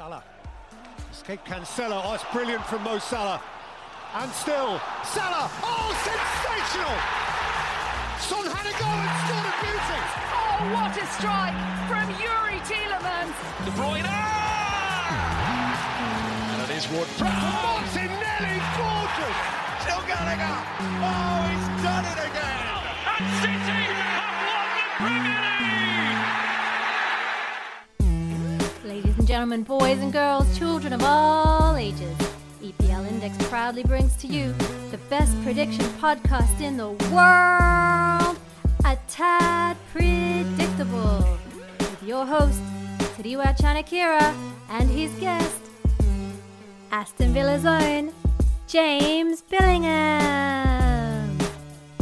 Salah. Escape Cancelo. Oh, it's brilliant from Mo Salah. And still, Salah. Oh, sensational! Son had a go and scored a beauty. Oh, what a strike from Yuri Tielemans. De Bruyne. And it is Ward Martinelli, gorgeous. Still Gallagher. Oh, he's done it again. And City have won the Premier Ladies and gentlemen, boys and girls, children of all ages, EPL Index proudly brings to you the best prediction podcast in the world, A Tad Predictable, with your host, Tadiwa Chanakira, and his guest, Aston Villa's own, James Billingham.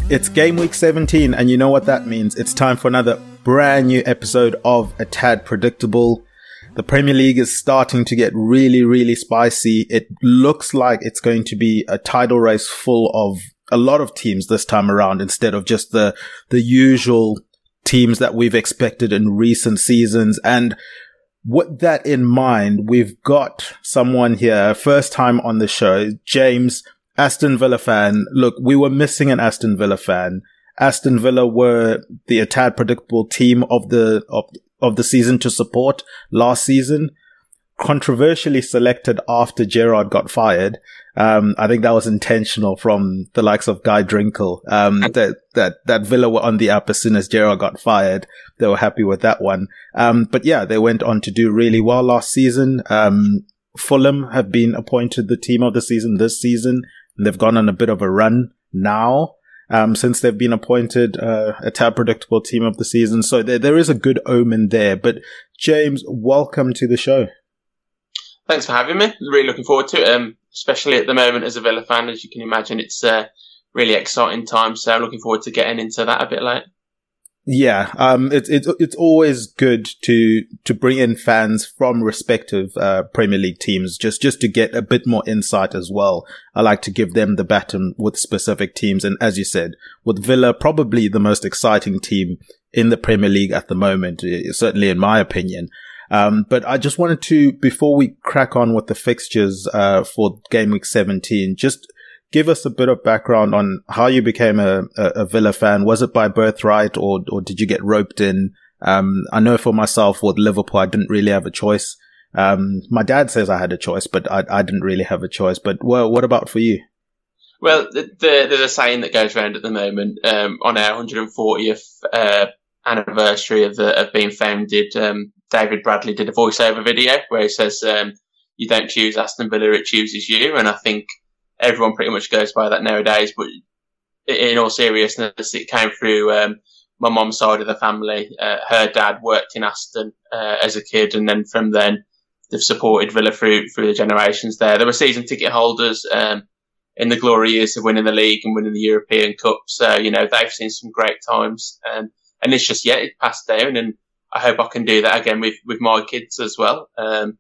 It's game week 17, and you know what that means. It's time for another brand new episode of A Tad Predictable. The Premier League is starting to get really, really spicy. It looks like it's going to be a title race full of a lot of teams this time around instead of just the, the usual teams that we've expected in recent seasons. And with that in mind, we've got someone here, first time on the show, James, Aston Villa fan. Look, we were missing an Aston Villa fan. Aston Villa were the a tad predictable team of the of of the season to support last season. Controversially selected after Gerrard got fired. Um, I think that was intentional from the likes of Guy Drinkle. Um, that, that, that Villa were on the up as soon as Gerrard got fired. They were happy with that one. Um, but yeah, they went on to do really well last season. Um, Fulham have been appointed the team of the season this season. And they've gone on a bit of a run now um, since they've been appointed uh, a tad predictable team of the season. So there, there is a good omen there. But James, welcome to the show. Thanks for having me. Really looking forward to it. Um, especially at the moment as a Villa fan, as you can imagine, it's a uh, really exciting time. So I'm looking forward to getting into that a bit later. Yeah, um, it's it's it's always good to to bring in fans from respective uh, Premier League teams just just to get a bit more insight as well. I like to give them the baton with specific teams, and as you said, with Villa probably the most exciting team in the Premier League at the moment, certainly in my opinion. Um, but I just wanted to before we crack on with the fixtures uh, for game week 17, just give us a bit of background on how you became a, a, Villa fan. Was it by birthright or, or did you get roped in? Um, I know for myself with Liverpool, I didn't really have a choice. Um, my dad says I had a choice, but I, I didn't really have a choice. But well, what about for you? Well, the, the, there's a saying that goes around at the moment um, on our 140th uh, anniversary of, the, of being founded. Um, David Bradley did a voiceover video where he says, um, "You don't choose Aston Villa; it chooses you." And I think everyone pretty much goes by that nowadays. But in all seriousness, it came through um, my mom's side of the family. Uh, her dad worked in Aston uh, as a kid, and then from then they've supported Villa through through the generations. There, there were season ticket holders um, in the glory years of winning the league and winning the European Cup. So you know they've seen some great times, and and it's just yeah, it passed down, and I hope I can do that again with with my kids as well. Um,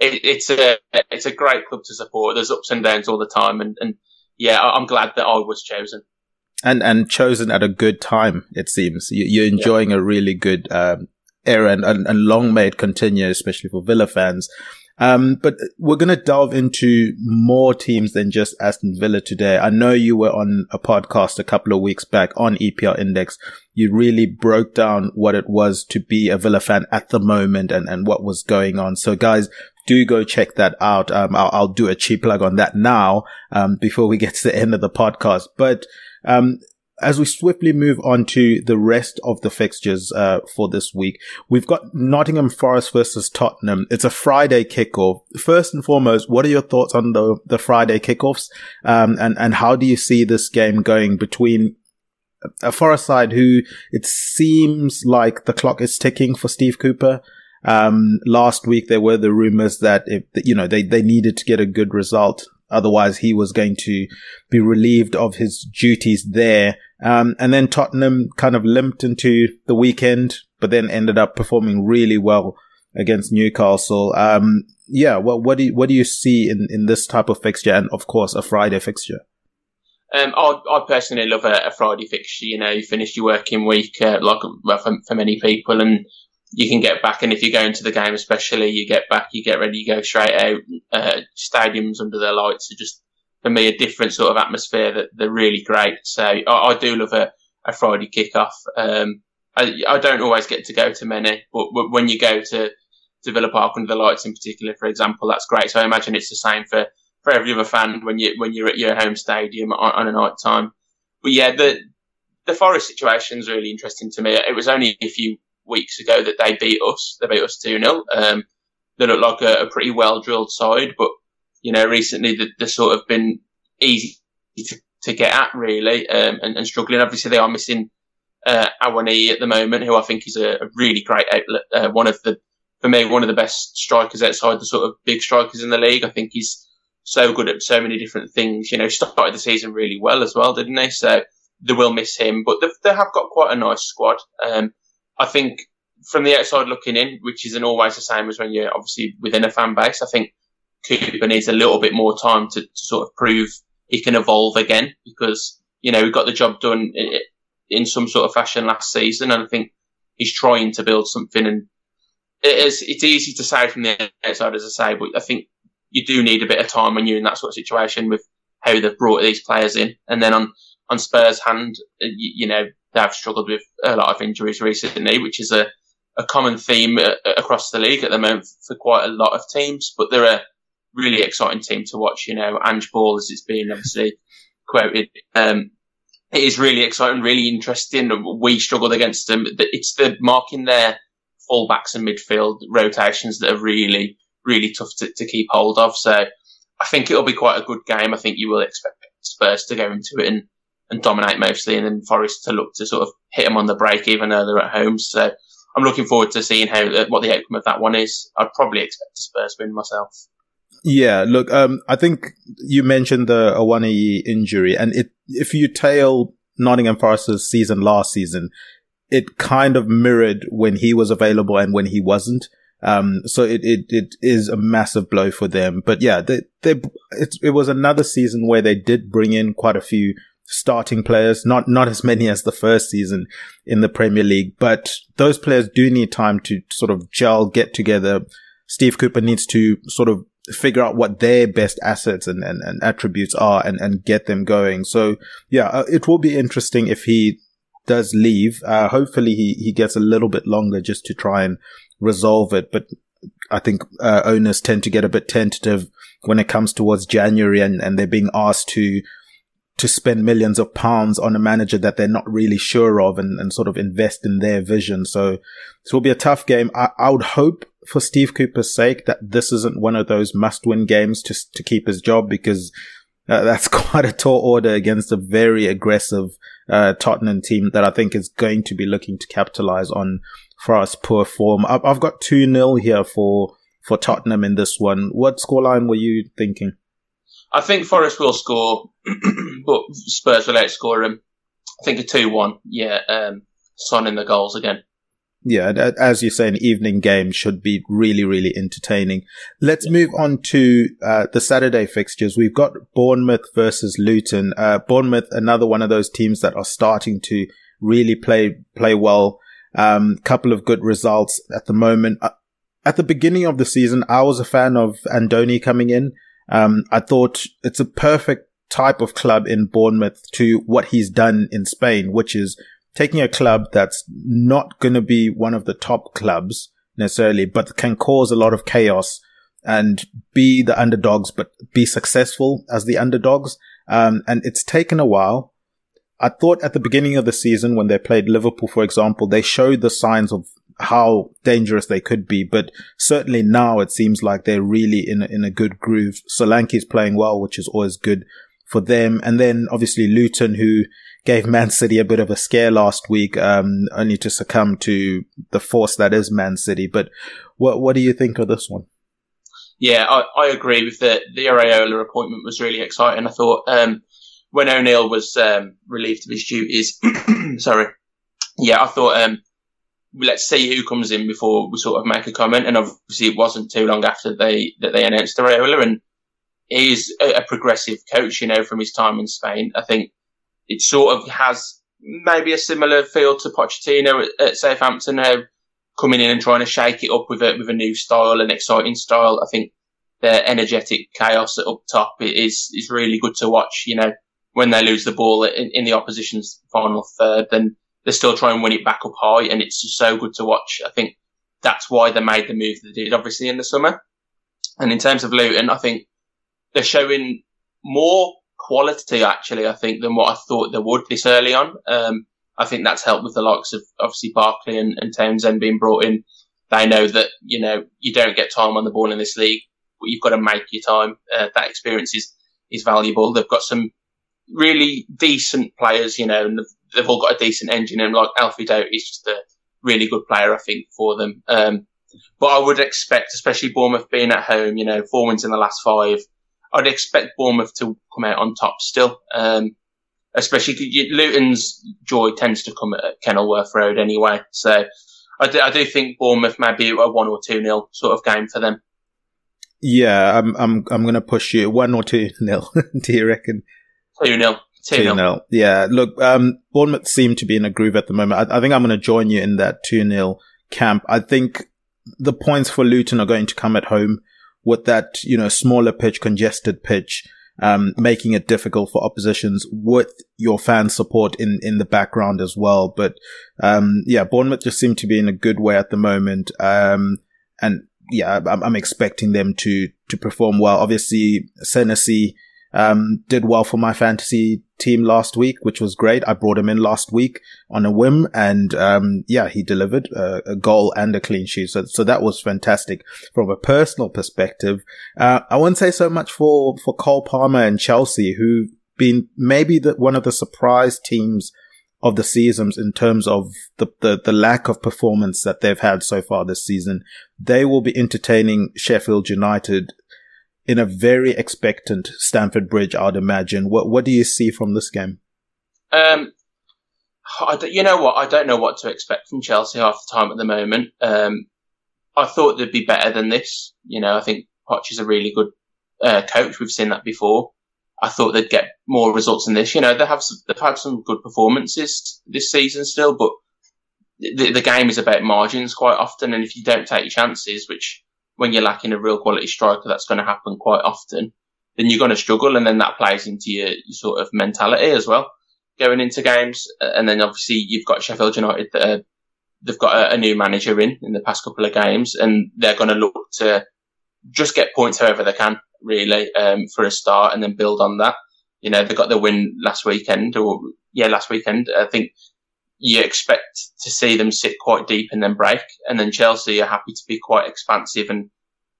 it, it's a it's a great club to support. There's ups and downs all the time, and, and yeah, I'm glad that I was chosen. And and chosen at a good time. It seems you, are enjoying yeah. a really good um, era, and, and, and long may it continue, especially for Villa fans. Um, but we're going to delve into more teams than just Aston Villa today. I know you were on a podcast a couple of weeks back on EPL Index. You really broke down what it was to be a Villa fan at the moment and, and what was going on. So guys, do go check that out. Um, I'll, I'll, do a cheap plug on that now, um, before we get to the end of the podcast. But, um, as we swiftly move on to the rest of the fixtures uh, for this week, we've got Nottingham Forest versus Tottenham. It's a Friday kickoff. First and foremost, what are your thoughts on the the Friday kickoffs, um, and and how do you see this game going between a Forest side who it seems like the clock is ticking for Steve Cooper? Um, last week there were the rumors that if, you know they they needed to get a good result Otherwise, he was going to be relieved of his duties there. Um, and then Tottenham kind of limped into the weekend, but then ended up performing really well against Newcastle. Um, yeah, well, what do you, what do you see in, in this type of fixture, and of course a Friday fixture? Um, I, I, personally love a, a, Friday fixture. You know, you finish your working week, uh, like well, for, for, many people, and you can get back. And if you go into the game, especially, you get back, you get ready, you go straight out. Uh, stadiums under their lights are just, for me, a different sort of atmosphere that they're really great. So I, I do love a, a Friday kickoff. Um, I, I, don't always get to go to many, but, but when you go to, to Villa Park under the lights in particular, for example, that's great. So I imagine it's the same for, for every other fan when you, when you're at your home stadium on, on a night time. But yeah, the, the Forest situation is really interesting to me. It was only a few weeks ago that they beat us. They beat us 2 0. Um, they look like a, a pretty well drilled side, but, you know, recently they, they've sort of been easy to, to get at, really, um, and, and, struggling. Obviously, they are missing uh, Awoniyi at the moment, who I think is a, a really great outlet. Uh, one of the, for me, one of the best strikers outside the sort of big strikers in the league. I think he's so good at so many different things. You know, started the season really well as well, didn't he? So they will miss him, but they have got quite a nice squad. Um, I think from the outside looking in, which isn't always the same as when you're obviously within a fan base, I think Cooper needs a little bit more time to, to sort of prove he can evolve again because, you know, he got the job done in some sort of fashion last season. And I think he's trying to build something and it is, it's easy to say from the outside, as I say, but I think you do need a bit of time when you're in that sort of situation with how they've brought these players in. And then on, on Spurs' hand, you, you know, they have struggled with a lot of injuries recently, which is a, a common theme uh, across the league at the moment for quite a lot of teams. But they're a really exciting team to watch. You know, Ange Ball, as it's been obviously quoted, um, it is really exciting, really interesting. We struggled against them. It's the marking their fullbacks and midfield rotations that are really, really tough to, to keep hold of. So I think it'll be quite a good game. I think you will expect Spurs to go into it and and dominate mostly, and then Forest to look to sort of hit them on the break even though they're at home. So I'm looking forward to seeing how uh, what the outcome of that one is. I'd probably expect a Spurs win myself. Yeah, look, um, I think you mentioned the Awoniyi injury, and it if you tail Nottingham Forest's season last season, it kind of mirrored when he was available and when he wasn't. Um, so it, it, it is a massive blow for them. But yeah, they, they, it, it was another season where they did bring in quite a few starting players, not, not as many as the first season in the Premier League, but those players do need time to sort of gel, get together. Steve Cooper needs to sort of figure out what their best assets and, and, and attributes are and, and get them going. So yeah, uh, it will be interesting if he does leave. Uh, hopefully he, he gets a little bit longer just to try and resolve it. But I think uh, owners tend to get a bit tentative when it comes towards January and, and they're being asked to to spend millions of pounds on a manager that they're not really sure of and, and sort of invest in their vision. So this will be a tough game. I, I would hope for Steve Cooper's sake that this isn't one of those must win games to, to keep his job because uh, that's quite a tall order against a very aggressive uh, Tottenham team that I think is going to be looking to capitalize on Forest's poor form. I've, I've got 2 0 here for, for Tottenham in this one. What scoreline were you thinking? I think Forest will score, but Spurs will outscore them. I think a 2 1. Yeah, um, Son in the goals again. Yeah, as you say, an evening game should be really, really entertaining. Let's yeah. move on to uh, the Saturday fixtures. We've got Bournemouth versus Luton. Uh, Bournemouth, another one of those teams that are starting to really play play well. Um, couple of good results at the moment. Uh, at the beginning of the season, I was a fan of Andoni coming in. Um, I thought it's a perfect type of club in Bournemouth to what he's done in Spain, which is taking a club that's not going to be one of the top clubs necessarily, but can cause a lot of chaos and be the underdogs, but be successful as the underdogs. Um, and it's taken a while. I thought at the beginning of the season when they played Liverpool, for example, they showed the signs of how dangerous they could be. But certainly now it seems like they're really in a, in a good groove. Solanke's playing well, which is always good for them. And then obviously Luton, who gave Man City a bit of a scare last week, um, only to succumb to the force that is Man City. But what, what do you think of this one? Yeah, I, I agree with the, the Iraola appointment was really exciting. I thought, um, when O'Neil was, um, relieved of his duties, sorry. Yeah, I thought, um, let's see who comes in before we sort of make a comment. And obviously it wasn't too long after they, that they announced Iraola and he's a, a progressive coach, you know, from his time in Spain. I think it sort of has maybe a similar feel to Pochettino at, at Southampton, uh, coming in and trying to shake it up with a with a new style, an exciting style. I think their energetic chaos up top is is really good to watch. You know, when they lose the ball in, in the opposition's final third, then they still try and win it back up high, and it's just so good to watch. I think that's why they made the move they did, obviously in the summer. And in terms of Luton, I think they're showing more quality actually, I think, than what I thought they would this early on. Um, I think that's helped with the likes of obviously Barkley and, and Townsend being brought in. They know that, you know, you don't get time on the ball in this league, but you've got to make your time. Uh, that experience is, is valuable. They've got some really decent players, you know, and they've, they've all got a decent engine and like Alfie Doughty is just a really good player, I think, for them. Um, but I would expect, especially Bournemouth being at home, you know, four wins in the last five, I'd expect Bournemouth to come out on top still. Um, especially Luton's joy tends to come at Kenilworth Road anyway. So I do, I do think Bournemouth may be a one or two nil sort of game for them. Yeah, I'm I'm I'm gonna push you one or two nil. do you reckon? Two nil. Two, two nil. Yeah. Look, um, Bournemouth seem to be in a groove at the moment. I, I think I'm going to join you in that two nil camp. I think the points for Luton are going to come at home with that, you know, smaller pitch, congested pitch, um, making it difficult for oppositions with your fan support in, in the background as well. But, um, yeah, Bournemouth just seem to be in a good way at the moment. Um, and yeah, I'm, I'm expecting them to, to perform well. Obviously, Senesi, um, did well for my fantasy team last week, which was great. I brought him in last week on a whim and, um, yeah, he delivered a, a, goal and a clean sheet. So, so that was fantastic from a personal perspective. Uh, I wouldn't say so much for, for Cole Palmer and Chelsea, who've been maybe the, one of the surprise teams of the seasons in terms of the, the, the lack of performance that they've had so far this season. They will be entertaining Sheffield United in a very expectant Stamford Bridge, I'd imagine. What what do you see from this game? Um, you know what? I don't know what to expect from Chelsea half the time at the moment. Um, I thought they'd be better than this. You know, I think Poch is a really good uh, coach. We've seen that before. I thought they'd get more results than this. You know, they have some, they've had some good performances this season still, but the, the game is about margins quite often. And if you don't take your chances, which when you're lacking a real quality striker, that's going to happen quite often. Then you're going to struggle, and then that plays into your, your sort of mentality as well going into games. And then obviously you've got Sheffield United that are, they've got a, a, new manager in in the past couple of games, and they're going to look to just get points however they can, really, um, for a start, and then build on that. You know, they got the win last weekend, or yeah, last weekend. I think you expect to see them sit quite deep and then break. And then Chelsea are happy to be quite expansive and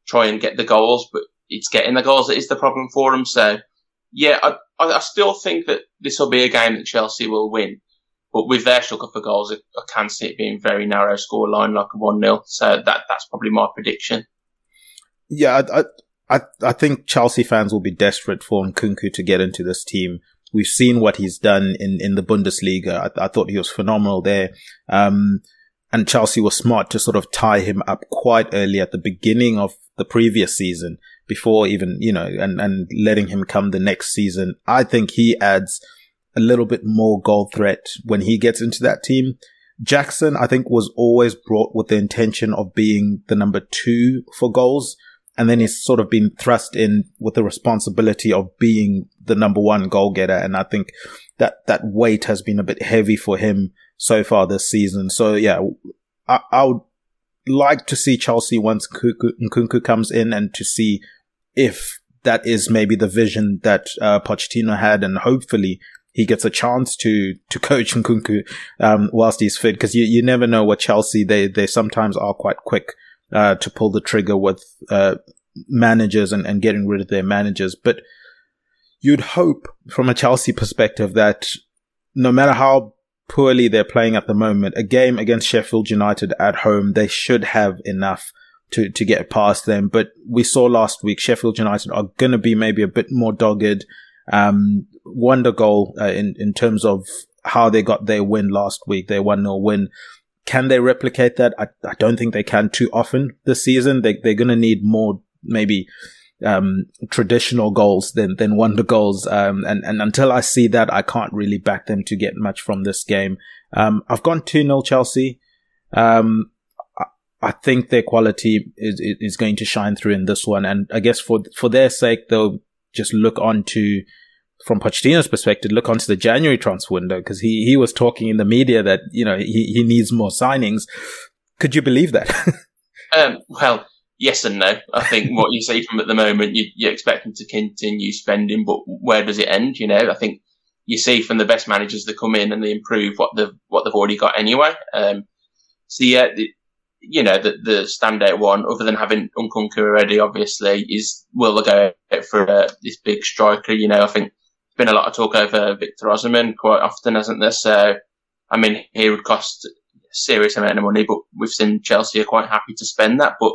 try and get the goals, but it's getting the goals that is the problem for them. So yeah, I, I still think that this will be a game that Chelsea will win. But with their struggle for goals, I can see it being very narrow scoreline, like a 1-0. So that, that's probably my prediction. Yeah, I, I, I think Chelsea fans will be desperate for Nkunku to get into this team. We've seen what he's done in, in the Bundesliga. I, I thought he was phenomenal there. Um, and Chelsea was smart to sort of tie him up quite early at the beginning of the previous season before even, you know, and, and letting him come the next season. I think he adds a little bit more goal threat when he gets into that team. Jackson, I think, was always brought with the intention of being the number two for goals. And then he's sort of been thrust in with the responsibility of being the number one goal getter. And I think that, that weight has been a bit heavy for him so far this season. So yeah, I, I would like to see Chelsea once Nkunku comes in and to see if that is maybe the vision that uh, Pochettino had, and hopefully he gets a chance to to coach Nkunku um, whilst he's fit, because you, you never know what Chelsea they they sometimes are quite quick uh, to pull the trigger with uh, managers and, and getting rid of their managers, but you'd hope from a Chelsea perspective that no matter how poorly they're playing at the moment, a game against Sheffield United at home, they should have enough to, to get past them. But we saw last week Sheffield United are going to be maybe a bit more dogged. Um, wonder goal uh, in, in terms of how they got their win last week, their 1 0 win. Can they replicate that? I, I don't think they can too often this season. They, they're going to need more, maybe, um, traditional goals than, than wonder goals. Um, and, and until I see that, I can't really back them to get much from this game. Um, I've gone 2 0 Chelsea. Um, I think their quality is, is going to shine through in this one. And I guess for, for their sake, they'll just look on to, from Pochettino's perspective, look onto the January transfer window because he, he was talking in the media that, you know, he, he needs more signings. Could you believe that? um, well, yes and no. I think what you see from at the moment, you, you expect them to continue spending, but where does it end? You know, I think you see from the best managers that come in and they improve what they've, what they've already got anyway. Um, so yeah, you know, the, the standout one, other than having Nkunku already, obviously, is will they go for uh, this big striker? You know, I think been a lot of talk over Victor Osimhen quite often, hasn't there? So, I mean, he would cost a serious amount of money, but we've seen Chelsea are quite happy to spend that. But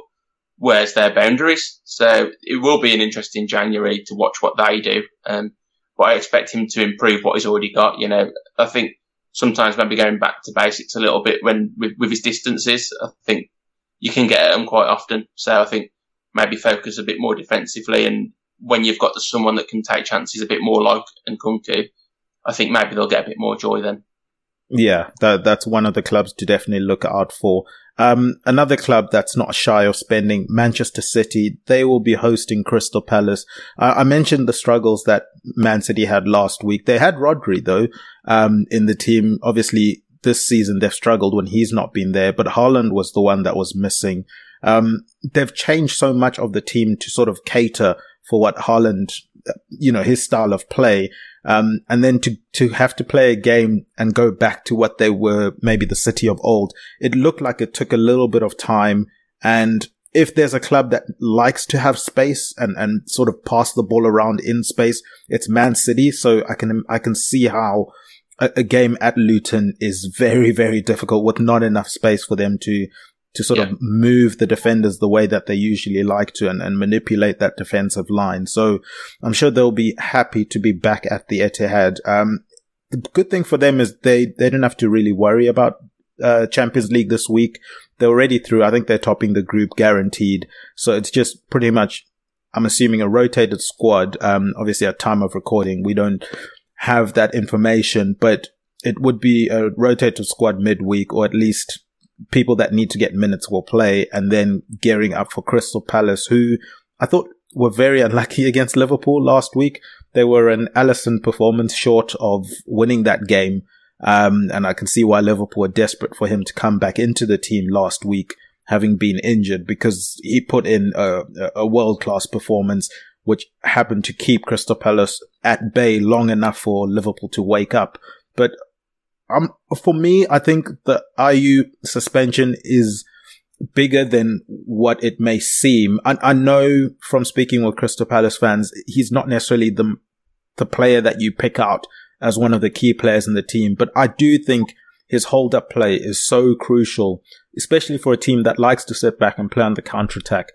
where's their boundaries? So it will be an interesting January to watch what they do. Um, but I expect him to improve what he's already got. You know, I think sometimes maybe going back to basics a little bit when with, with his distances. I think you can get at him quite often. So I think maybe focus a bit more defensively. And when you've got someone that can take chances a bit more like Nkunku, I think maybe they'll get a bit more joy then. Yeah, that, that's one of the clubs to definitely look out for. Um, another club that's not shy of spending, Manchester City, they will be hosting Crystal Palace. Uh, I mentioned the struggles that Man City had last week. They had Rodri though, um, in the team. Obviously, this season they've struggled when he's not been there, but Haaland was the one that was missing. Um, they've changed so much of the team to sort of cater for what Haaland, you know, his style of play. Um, and then to, to have to play a game and go back to what they were, maybe the city of old, it looked like it took a little bit of time. And if there's a club that likes to have space and, and sort of pass the ball around in space, it's Man City. So I can, I can see how a, a game at Luton is very, very difficult with not enough space for them to, to sort yeah. of move the defenders the way that they usually like to and, and manipulate that defensive line. So I'm sure they'll be happy to be back at the Etihad. Um, the good thing for them is they, they don't have to really worry about uh, Champions League this week. They're already through. I think they're topping the group guaranteed. So it's just pretty much, I'm assuming a rotated squad. Um, obviously at time of recording, we don't have that information, but it would be a rotated squad midweek or at least people that need to get minutes will play and then gearing up for Crystal Palace, who I thought were very unlucky against Liverpool last week. They were an Alisson performance short of winning that game. Um, and I can see why Liverpool are desperate for him to come back into the team last week, having been injured because he put in a, a world class performance, which happened to keep Crystal Palace at bay long enough for Liverpool to wake up. But um, for me, I think the Ayew suspension is bigger than what it may seem. I, I know from speaking with Crystal Palace fans, he's not necessarily the the player that you pick out as one of the key players in the team, but I do think his hold up play is so crucial, especially for a team that likes to sit back and play on the counter attack.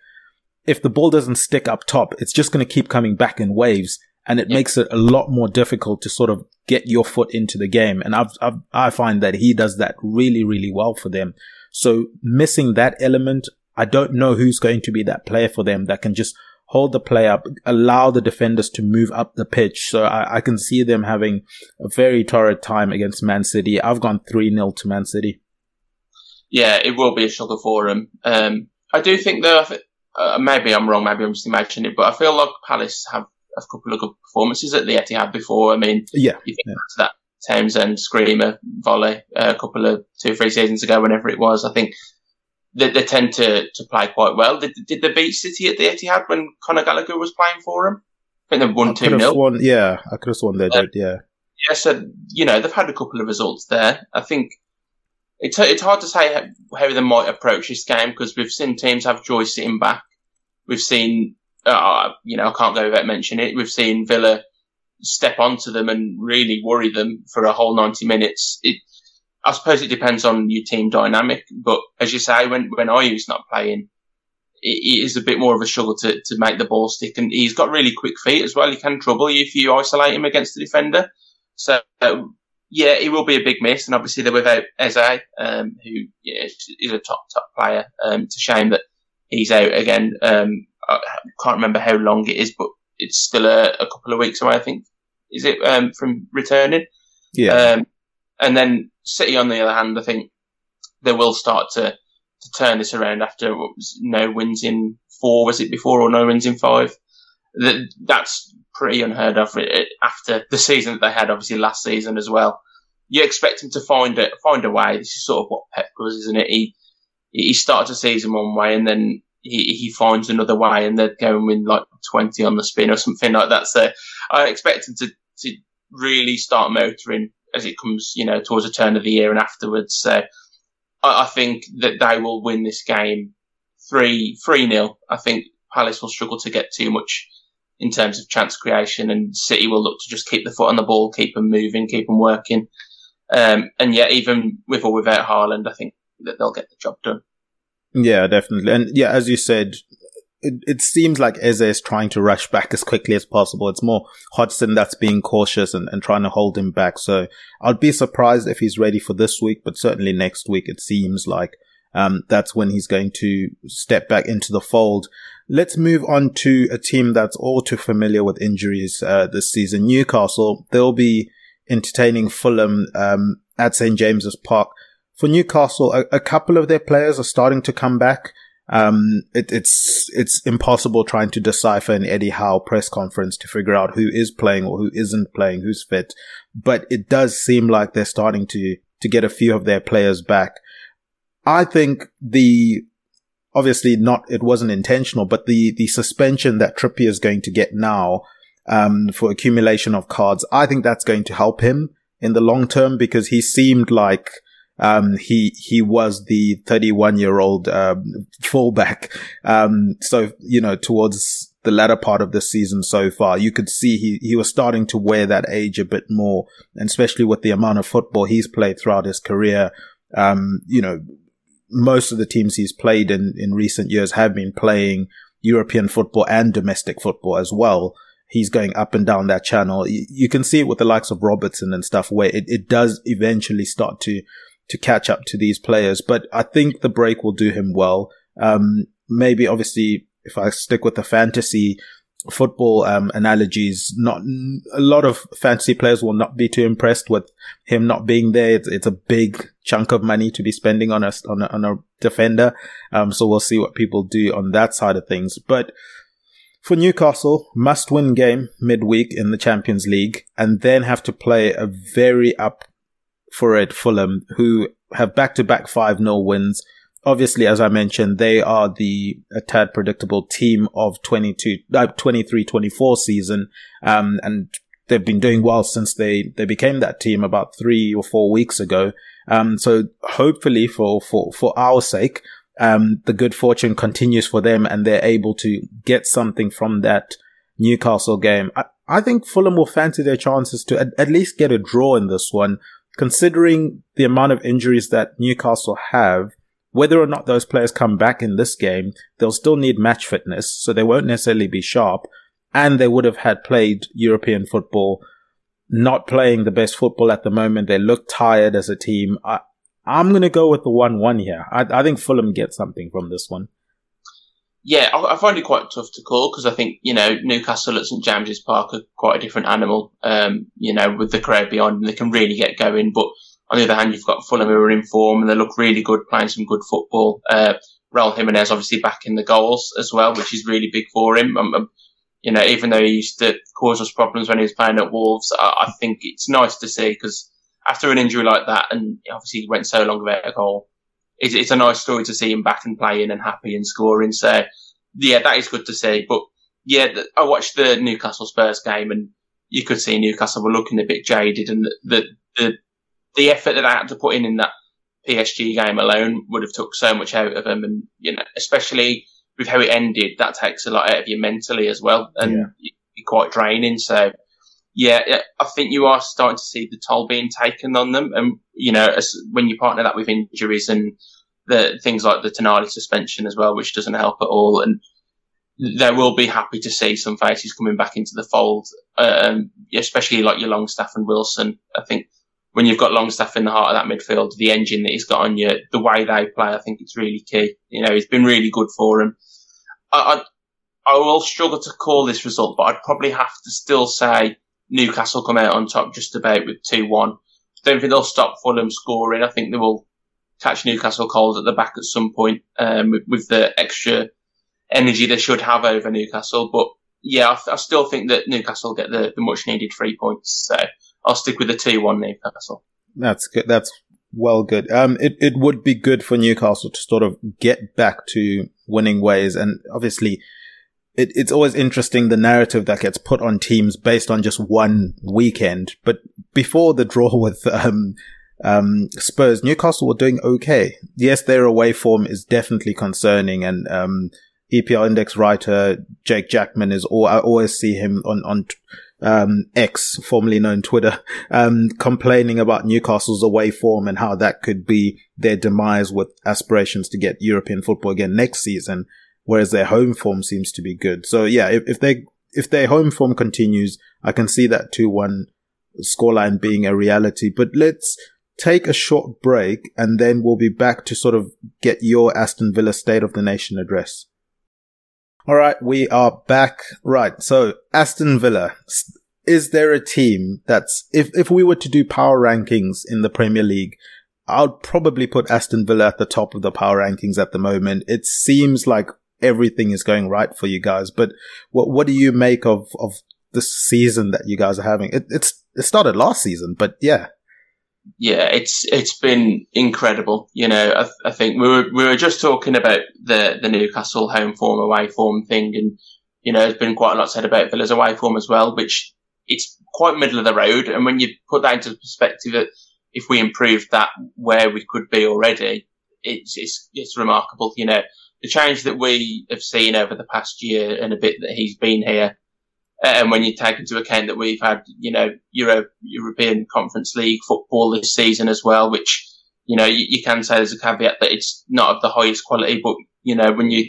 If the ball doesn't stick up top, it's just going to keep coming back in waves and it makes it a lot more difficult to sort of get your foot into the game. And I've, I've, i find that he does that really, really well for them. So missing that element, I don't know who's going to be that player for them that can just hold the play up, allow the defenders to move up the pitch. So I, I can see them having a very torrid time against Man City. I've gone 3 0 to Man City. yeah, it will be a struggle for them. Um, I do think though, uh, maybe I'm wrong, maybe I'm just imagining it, but I feel like Palace have a couple of good performances at the Etihad before. I mean, yeah, you think yeah. that Townsend screamer volley uh, a couple of two, three seasons ago, whenever it was. I think they, they tend to, to play quite well. Did, did they beat City at the Etihad when Conor Gallagher was playing for them? I think they won 2 0. Yeah, I could have sworn they did, yeah. Yeah, so, you know, they've had a couple of results there. I think it's, it's hard to say how, how they might approach this game because we've seen teams have Joy sitting back. We've seen, uh, you know, I can't go without mentioning it. We've seen Villa step onto them and really worry them for a whole 90 minutes. It, I suppose it depends on your team dynamic, but as you say, when, when Ayew's not playing, it, it is a bit more of a struggle to, to make the ball stick. And he's got really quick feet as well. He can trouble you if you isolate him against the defender. So, uh, yeah, it will be a big miss. And obviously they're without Eze, um, who yeah, is a top, top player. Um, it's a shame that he's out again. Um, I can't remember how long it is, but it's still a, a couple of weeks away, I think. Is it, um, from returning? Yeah. Um, and then City, on the other hand, I think they will start to, to turn this around after what was no wins in four, was it before, or no wins in five? That, that's pretty unheard of after the season that they had, obviously last season as well. You expect him to find a find a way. This is sort of what Pep does, isn't it? He he starts a season one way and then he, he finds another way and they're going like 20 on the spin or something like that. So I expect him to, to really start motoring as it comes, you know, towards the turn of the year and afterwards. So I, I think that they will win this game three, three nil. I think Palace will struggle to get too much in terms of chance creation and City will look to just keep the foot on the ball, keep them moving, keep them working. Um, and yet even with or without Haaland, I think that they'll get the job done. Yeah, definitely. And yeah, as you said, it, it seems like Eze is trying to rush back as quickly as possible. It's more Hodgson that's being cautious and, and trying to hold him back. So I'd be surprised if he's ready for this week, but certainly next week it seems like um, that's when he's going to step back into the fold. Let's move on to a team that's all too familiar with injuries uh, this season. Newcastle, they'll be entertaining Fulham um, at St James's Park. For Newcastle, a, a, couple of their players are starting to come back. Um, it, it's it's impossible trying to decipher an Eddie Howe press conference to figure out who is playing or who isn't playing, who's fit. But it does seem like they're starting to to get a few of their players back. I think the obviously not it wasn't intentional, but the the suspension that Trippier is going to get now um, for accumulation of cards, I think that's going to help him in the long term because he seemed like um, he he was the 31 year old um, fullback. Um, so you know towards the latter part of the season so far, you could see he he was starting to wear that age a bit more, and especially with the amount of football he's played throughout his career. Um, you know, most of the teams he's played in in recent years have been playing European football and domestic football as well he's going up and down that channel. You, can see it with the likes of Robertson and stuff where it, it does eventually start to to catch up to these players. But I think the break will do him well. Um, maybe obviously if I stick with the fantasy football um, analogies, not a lot of fantasy players will not be too impressed with him not being there. It's, it's a big chunk of money to be spending on a on a, on a defender. Um, so we'll see what people do on that side of things. But for Newcastle, must win game midweek in the Champions League and then have to play a very up for it Fulham, who have back to back 5 0 wins. Obviously, as I mentioned, they are the a tad predictable team of 22, uh, 23 24 season. Um, and they've been doing well since they, they became that team about three or four weeks ago. Um, so hopefully for, for, for our sake, um, the good fortune continues for them and they're able to get something from that Newcastle game. I, I think Fulham will fancy their chances to at, at least get a draw in this one considering the amount of injuries that Newcastle have, whether or not those players come back in this game, they'll still need match fitness, so they won't necessarily be sharp, and they would have had played European football, not playing the best football at the moment. They look tired as a team. I, am going to go with the 1-1 here. I, I think Fulham get something from this one. Yeah, I, I find it quite tough to call because I think you know Newcastle at St James's Park are quite a different animal. Um, you know, with the crowd behind them, they can really get going. But On the other hand, you've got Fulham who are in form and they look really good, playing some good football. Uh, Raul Jimenez obviously back in the goals as well, which is really big for him. Um, um, you know, even though he used to cause us problems when he was playing at Wolves, I, I think it's nice to see because after an injury like that, and obviously he went so long without a goal, it's, it's a nice story to see him back and playing and happy and scoring. So, yeah, that is good to see. But yeah, I watched the Newcastle Spurs game and you could see Newcastle were looking a bit jaded and the, the, the, the effort that I had to put in in that PSG game alone would have took so much out of them. And, you know, especially with how it ended, that takes a lot out of you mentally as well. And yeah. you're quite draining. So, yeah, I think you are starting to see the toll being taken on them. And, you know, as, when you partner that with injuries and the things like the Tonali suspension as well, which doesn't help at all. And they will be happy to see some faces coming back into the fold, um, especially like your Longstaff and Wilson. I think when you've got Longstaff in the heart of that midfield, the engine that he's got on you, the way they play, I think it's really key. You know, he's been really good for him. I, I, I will struggle to call this result, but I'd probably have to still say Newcastle come out on top just about with 2-1. Don't think they'll stop Fulham scoring. I think they will catch Newcastle cold at the back at some point, um, with, with, the extra energy they should have over Newcastle. But yeah, I, I still think that Newcastle get the, the much needed three points. So I'll stick with the 2-1 Newcastle. That's good. That's well good. Um, it, it would be good for Newcastle to sort of get back to winning ways. And obviously, it, it's always interesting the narrative that gets put on teams based on just one weekend. But before the draw with um, um, Spurs, Newcastle were doing okay. Yes, their away form is definitely concerning, and um, EPL index writer Jake Jackman is. All, I always see him on on um, X, formerly known Twitter, um, complaining about Newcastle's away form and how that could be their demise with aspirations to get European football again next season whereas their home form seems to be good. So yeah, if, if they if their home form continues, I can see that two one scoreline being a reality. But let's take a short break and then we'll be back to sort of get your Aston Villa State of the Nation address. All right, we are back. Right, so Aston Villa. Is there a team that's if if we were to do power rankings in the Premier League? I'd probably put Aston Villa at the top of the power rankings at the moment. It seems like everything is going right for you guys. But what what do you make of of this season that you guys are having? It, it's it started last season, but yeah. Yeah, it's it's been incredible. You know, I, I think we were we were just talking about the the Newcastle home form away form thing, and you know, there's been quite a lot said about Villa's away form as well, which it's quite middle of the road. And when you put that into perspective, that if we improved that where we could be already, it's it's it's remarkable. You know, the change that we have seen over the past year and a bit that he's been here, and when you take into account that we've had, you know, Euro, European Conference League football this season as well, which, you know, you, you, can say there's a caveat that it's not of the highest quality, but, you know, when you,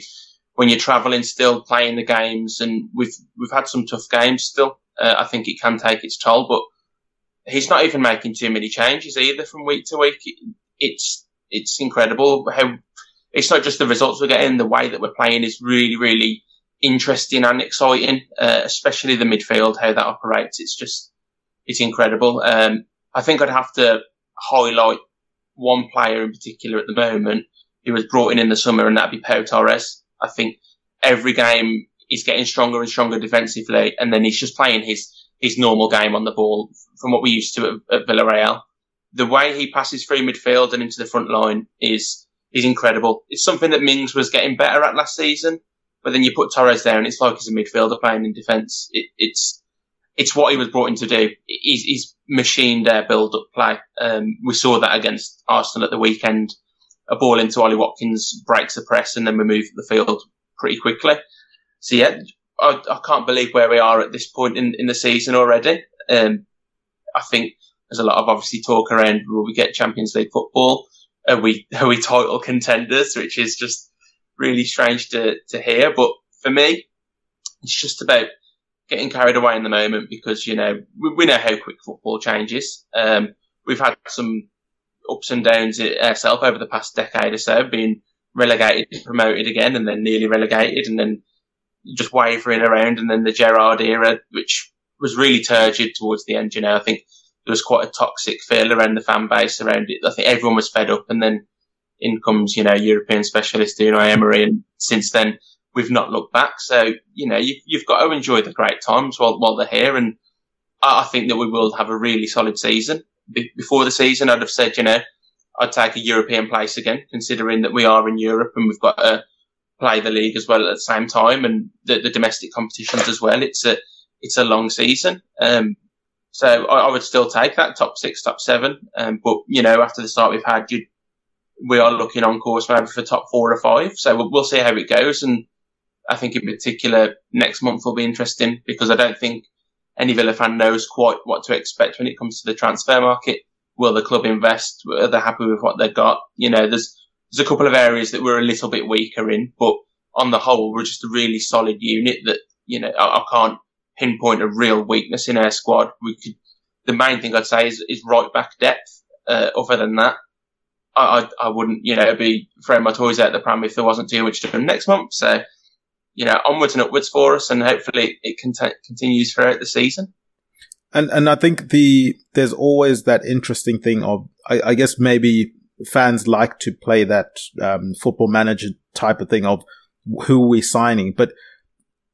when you're travelling still, playing the games, and we've, we've had some tough games still, uh, I think it can take its toll, but he's not even making too many changes either from week to week. It's, it's incredible how it's not just the results we're getting, the way that we're playing is really, really interesting and exciting, uh, especially the midfield, how that operates. It's just, it's incredible. Um, I think I'd have to highlight one player in particular at the moment who was brought in in the summer, and that'd be Pau Torres. I think every game he's getting stronger and stronger defensively, and then he's just playing his his normal game on the ball from what we used to at, at Villarreal. The way he passes through midfield and into the front line is is incredible. It's something that Mings was getting better at last season, but then you put Torres there and it's like he's a midfielder playing in defence. It, it's it's what he was brought in to do. He's, he's machined their build-up play. Um, we saw that against Arsenal at the weekend. A ball into Ollie Watkins breaks the press and then we move the field pretty quickly. So yeah, I, I can't believe where we are at this point in, in the season already. Um, I think there's a lot of obviously talk around will we get Champions League football? Are we are we title contenders, which is just really strange to to hear. But for me, it's just about getting carried away in the moment because you know we, we know how quick football changes. Um, we've had some ups and downs ourselves over the past decade or so, being relegated, promoted again, and then nearly relegated, and then just wavering around, and then the Gerrard era, which was really turgid towards the end. You know, I think there was quite a toxic feel around the fan base around it. I think everyone was fed up, and then in comes you know European specialist Unai Emery, and since then we've not looked back. So you know you, have got to enjoy the great times while while they're here, and I, I think that we will have a really solid season. Be- before the season, I'd have said you know I'd take a European place again, considering that we are in Europe and we've got to play the league as well at the same time and the, the domestic competitions as well. It's a it's a long season. Um, so I, I, would still take that top six, top seven. Um, but you know, after the start we've had, you, we are looking on course maybe for top four or five. So we'll, we'll see how it goes. And I think in particular next month will be interesting because I don't think any Villa fan knows quite what to expect when it comes to the transfer market. Will the club invest? Are they happy with what they've got? You know, there's there's a couple of areas that we're a little bit weaker in, but on the whole, we're just a really solid unit that you know I, I can't pinpoint a real weakness in our squad. We could. The main thing I'd say is, is right back depth. Uh, other than that, I, I, I wouldn't you know be throwing my toys out the pram if there wasn't too much to do next month. So you know onwards and upwards for us, and hopefully it cont- continues throughout the season. And and I think the there's always that interesting thing of I, I guess maybe fans like to play that um, football manager type of thing of who we're signing, but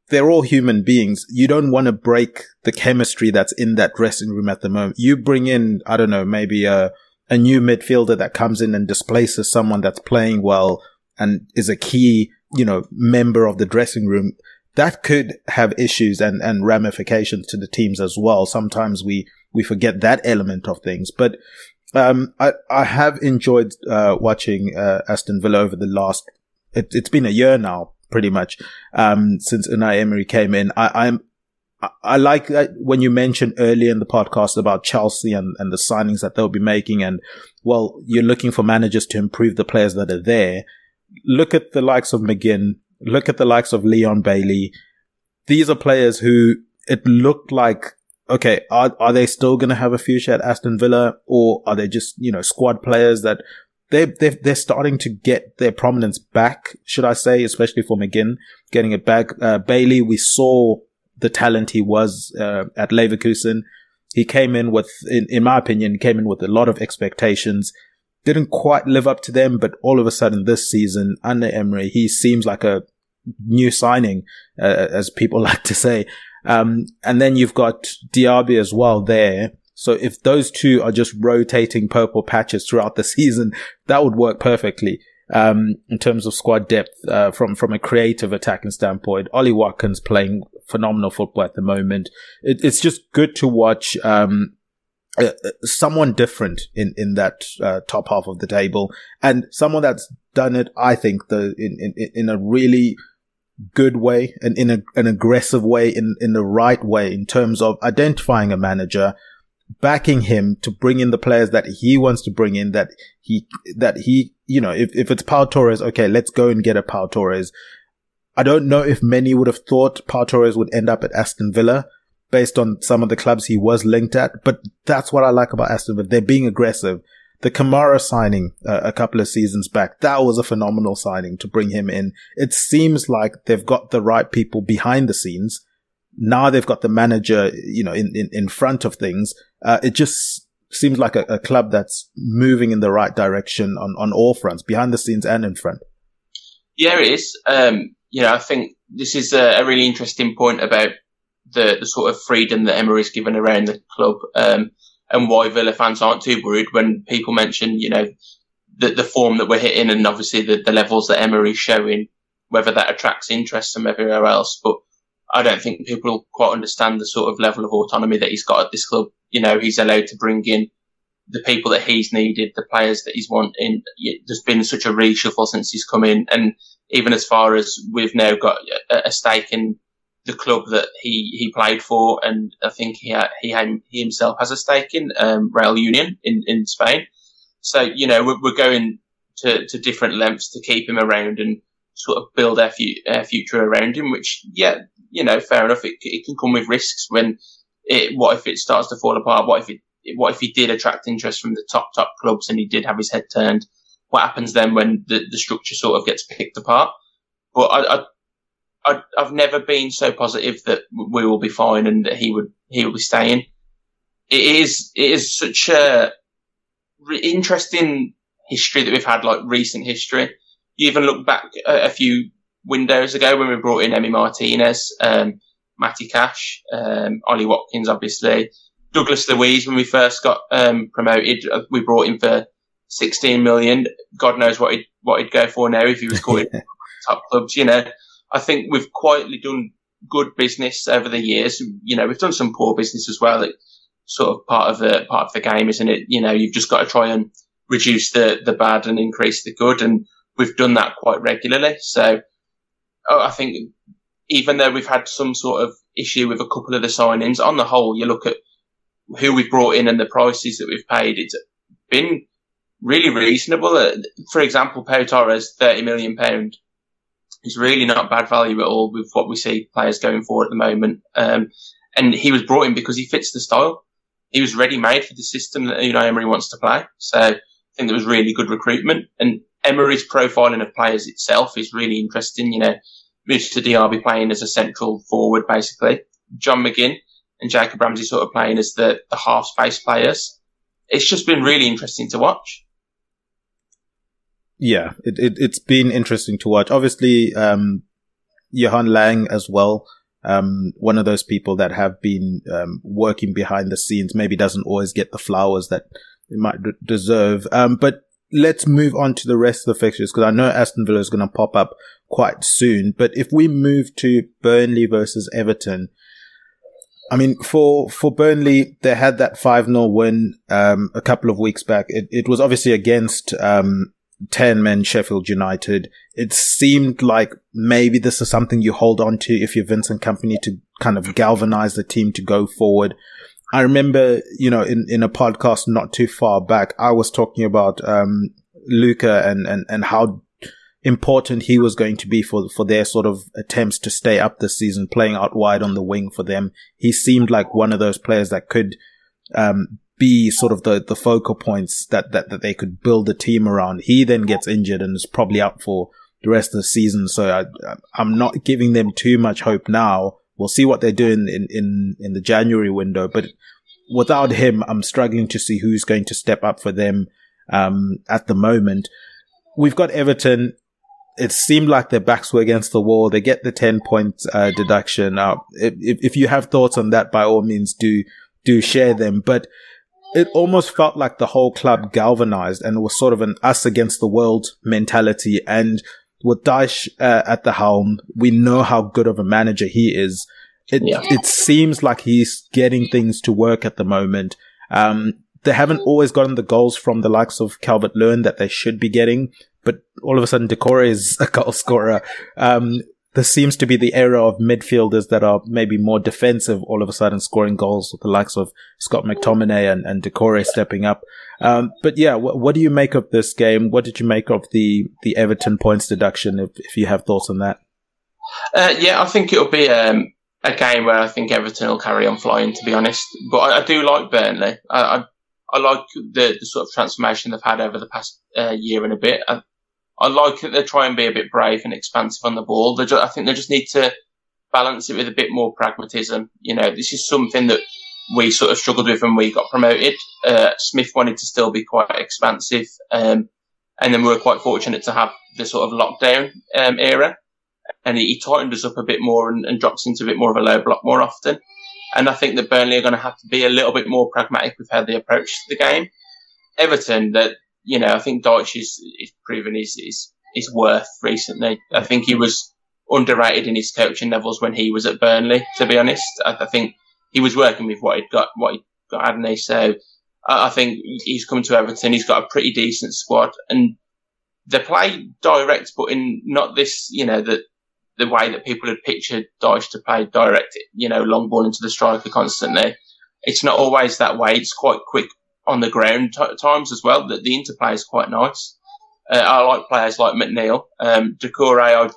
they're all human beings. You don't want to break the chemistry that's in that dressing room at the moment. You bring in, I don't know, maybe a, a new midfielder that comes in and displaces someone that's playing well and is a key, you know, member of the dressing room. That could have issues and, and ramifications to the teams as well. Sometimes we, we forget that element of things, but, um, I, I have enjoyed, uh, watching, uh, Aston Villa over the last, it, it's been a year now, pretty much um, since Unai Emery came in. I, am I like when you mentioned earlier in the podcast about Chelsea and, and the signings that they'll be making. And well, you're looking for managers to improve the players that are there. Look at the likes of McGinn. Look at the likes of Leon Bailey. These are players who it looked like, okay, are, are they still going to have a future at Aston Villa or are they just, you know, squad players that they they they're starting to get their prominence back, should I say, especially for McGinn getting it back. Uh, Bailey, we saw the talent he was uh, at Leverkusen. He came in with, in, in my opinion, came in with a lot of expectations. Didn't quite live up to them, but all of a sudden this season under Emery, he seems like a new signing, uh, as people like to say. Um, and then you've got Diaby as well there. So if those two are just rotating purple patches throughout the season, that would work perfectly. Um, in terms of squad depth, uh, from, from a creative attacking standpoint, Ollie Watkins playing phenomenal football at the moment. It, it's just good to watch, um, uh, uh, someone different in, in that, uh, top half of the table and someone that's done it, I think, the, in, in, in a really, good way and in a, an aggressive way in, in the right way in terms of identifying a manager, backing him to bring in the players that he wants to bring in that he that he you know if, if it's Pau Torres okay let's go and get a Pau Torres. I don't know if many would have thought Pau Torres would end up at Aston Villa based on some of the clubs he was linked at but that's what I like about Aston Villa. They're being aggressive. The Kamara signing uh, a couple of seasons back that was a phenomenal signing to bring him in. It seems like they've got the right people behind the scenes. Now they've got the manager, you know, in, in, in front of things. Uh, it just seems like a, a, club that's moving in the right direction on, on all fronts, behind the scenes and in front. Yeah, it is. Um, you know, I think this is a, a, really interesting point about the, the sort of freedom that Emery's given around the club, um, and why Villa fans aren't too worried when people mention, you know, the, the form that we're hitting and obviously the, the levels that Emery's showing, whether that attracts interest from everywhere else. But I don't think people quite understand the sort of level of autonomy that he's got at this club. You know, he's allowed to bring in the people that he's needed, the players that he's wanting. There's been such a reshuffle since he's come in, and even as far as we've now got a, stake in the club that he, he played for, and I think he he he himself has a stake in um, Real Union in, in Spain. So you know we're, we're going to, to different lengths to keep him around and sort of build our, fu- our future around him. Which yeah, you know, fair enough. It, it can come with risks when it, what if it starts to fall apart? What if it, what if he did attract interest from the top, top clubs and he did have his head turned? What happens then when the, the structure sort of gets picked apart? But I, I, I, have never been so positive that we will be fine and that he would, he will be staying. it is it is such a re- interesting history that we've had, like recent history. You even look back a, a few windows ago when we brought in Emmy Martinez, um, Matty Cash, um, Ollie Watkins, obviously. Douglas Luiz, when we first got um, promoted, uh, we brought him for 16 million. God knows what he'd, what he'd go for now if he was caught in top clubs. You know, I think we've quietly done good business over the years. You know, we've done some poor business as well. That sort of part of the part of the game, isn't it? You know, you've just got to try and reduce the the bad and increase the good, and we've done that quite regularly. So, I think even though we've had some sort of issue with a couple of the signings, on the whole, you look at who we've brought in and the prices that we've paid, it's been really reasonable. Uh, for example, Pau Torres, thirty million pound, is really not bad value at all with what we see players going for at the moment. Um, and he was brought in because he fits the style. He was ready made for the system that know Emery wants to play. So I think there was really good recruitment. And Emery's profiling of players itself is really interesting. You know, Moussa Diaby playing as a central forward, basically. John McGinn and Jacob Ramsey sort of playing as the, the half space players. It's just been really interesting to watch. Yeah, it, it, has been interesting to watch. Obviously, um, Johan Lange as well. Um, one of those people that have been, um, working behind the scenes, maybe doesn't always get the flowers that it might d- deserve. Um, but let's move on to the rest of the fixtures because I know Aston Villa is going to pop up quite soon. But if we move to Burnley versus Everton, I mean, for, for Burnley, they had that 5-0 win, um, a couple of weeks back. It, it was obviously against, um, 10 men Sheffield United. It seemed like maybe this is something you hold on to if you're Vincent Kompany to kind of galvanize the team to go forward. I remember, you know, in, in a podcast not too far back, I was talking about, um, Luca and, and, and how important he was going to be for, for their sort of attempts to stay up this season, playing out wide on the wing for them. He seemed like one of those players that could, um, be sort of the, the focal points that, that, that they could build a team around. He then gets injured and is probably out for the rest of the season. So I, I'm not giving them too much hope now. We'll see what they're doing in, in, in the January window, but without him, I'm struggling to see who's going to step up for them, um, at the moment. We've got Everton. It seemed like their backs were against the wall. They get the 10 point, uh, deduction. Now, if, if you have thoughts on that, by all means, do, do share them. But it almost felt like the whole club galvanized and was sort of an us against the world mentality. And with Dyche uh, at the helm, we know how good of a manager he is. It, yeah. it seems like he's getting things to work at the moment. Um, they haven't always gotten the goals from the likes of Calvert Lewin that they should be getting, but all of a sudden Doucouré is a goal scorer. Um, this seems to be the era of midfielders that are maybe more defensive, all of a sudden scoring goals with the likes of Scott McTominay and, and Doucouré stepping up. Um, but yeah, wh- what do you make of this game? What did you make of the, the Everton points deduction, if, if you have thoughts on that? Uh, yeah, I think it'll be um, a game where I think Everton will carry on flying, to be honest. But I, I do like Burnley. I, I, I like the, the, sort of transformation they've had over the past uh, year and a bit. I, I like that they try and be a bit brave and expansive on the ball. Just, I think they just need to balance it with a bit more pragmatism. You know, this is something that we sort of struggled with when we got promoted. Uh, Smith wanted to still be quite expansive, um, and then we were quite fortunate to have the sort of lockdown um, era, and he, he, tightened us up a bit more and, and drops into a bit more of a low block more often. And I think that Burnley are going to have to be a little bit more pragmatic with how they approach the game. Everton, that you know, I think Dyche is, is proven his, his worth recently. I think he was underrated in his coaching levels when he was at Burnley, to be honest. I, I think he was working with what he'd got, what he got, hadn't he? So I, I think he's come to Everton. He's got a pretty decent squad and they play direct, but in not this, you know, the, the way that people had pictured Dyche to play direct, you know, long ball into the striker constantly. It's not always that way. It's quite quick on the ground t- times as well. That the interplay is quite nice. Uh, I like players like McNeil, um, Doucouré. I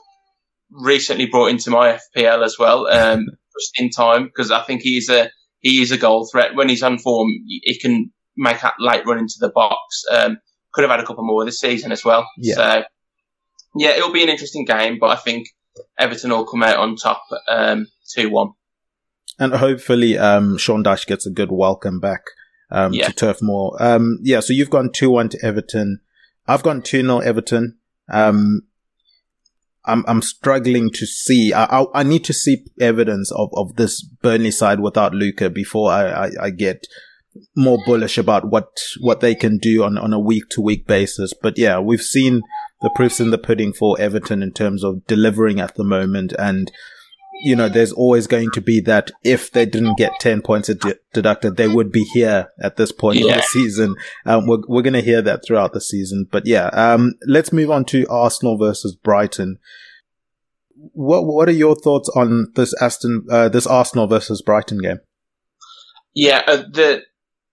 recently brought into my FPL as well, um, just in time because I think he's a he is a goal threat when he's on form. He can make that late run into the box. Um, could have had a couple more this season as well. Yeah. So yeah, it'll be an interesting game, but I think Everton will come out on top um, two one. and hopefully um, Sean Dyche gets a good welcome back um, yeah. to Turf Moor. Um, yeah, so you've gone 2 1 to Everton. I've gone 2 0 Everton. Um, I'm, I'm struggling to see. I, I, I, need to see evidence of, of this Burnley side without Luca before I, I, I get more bullish about what, what they can do on, on a week to week basis. But yeah, we've seen the proofs in the pudding for Everton in terms of delivering at the moment. And you know, there's always going to be that if they didn't get 10 points deducted, they would be here at this point yeah. of the season. Um, we're, we're going to hear that throughout the season. But yeah, um, let's move on to Arsenal versus Brighton. What, what are your thoughts on this Aston, uh, this Arsenal versus Brighton game? Yeah, uh, the,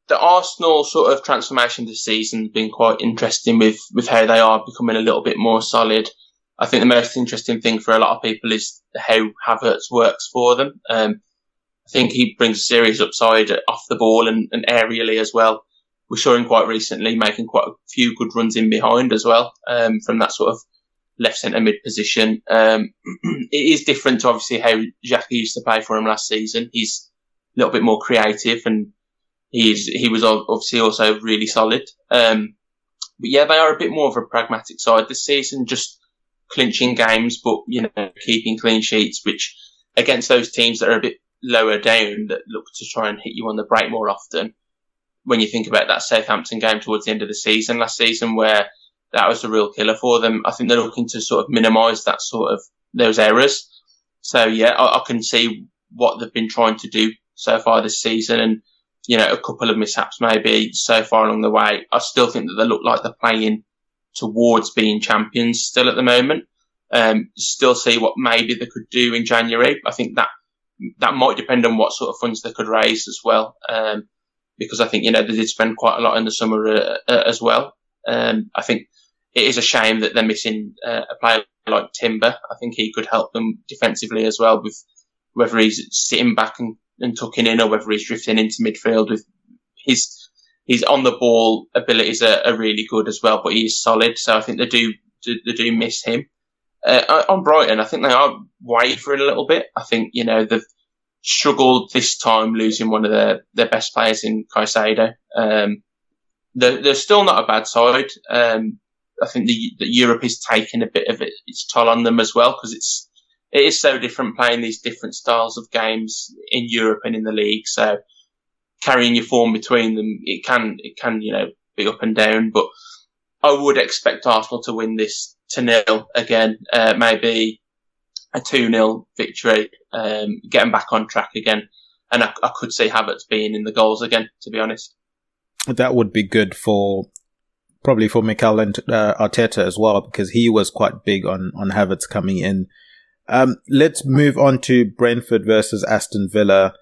the Arsenal sort of transformation this season has been quite interesting with, with how they are becoming a little bit more solid. I think the most interesting thing for a lot of people is how Havertz works for them. Um, I think he brings a serious upside off the ball and, and, aerially as well. We saw him quite recently making quite a few good runs in behind as well um, from that sort of left centre mid position. Um, it is different to obviously how Xhaka used to play for him last season. He's a little bit more creative and he's he was obviously also really solid. Um, but yeah, they are a bit more of a pragmatic side this season. Just clinching games, but you know, keeping clean sheets, which against those teams that are a bit lower down that look to try and hit you on the break more often. When you think about that Southampton game towards the end of the season last season, where that was a real killer for them, I think they're looking to sort of minimise that sort of those errors. So yeah, I, I can see what they've been trying to do so far this season, and you know, a couple of mishaps maybe so far along the way. I still think that they look like they're playing towards being champions still at the moment. Um, still see what maybe they could do in January. I think that that might depend on what sort of funds they could raise as well. Um, because I think, you know, they did spend quite a lot in the summer uh, uh, as well. Um, I think it is a shame that they're missing uh, a player like Timber. I think he could help them defensively as well with whether he's sitting back and, and tucking in or whether he's drifting into midfield with his his on the ball abilities are, are, really good as well, but he is solid. So I think they do they do miss him. Uh, on Brighton, I think they are wavering a little bit. I think you know they've struggled this time losing one of their, their best players in Caicedo. Um, they're, they're still not a bad side. Um, I think the, the Europe is taking a bit of it, its toll on them as well because it's it is so different playing these different styles of games in Europe and in the league. So carrying your form between them, it can it can you know be up and down. But I would expect Arsenal to win this to nil again, uh, maybe a two 0 victory, um, getting back on track again, and I, I could see Havertz being in the goals again. To be honest, that would be good for probably for Mikel and uh, Arteta as well because he was quite big on on Havertz coming in. Um, let's move on to Brentford versus Aston Villa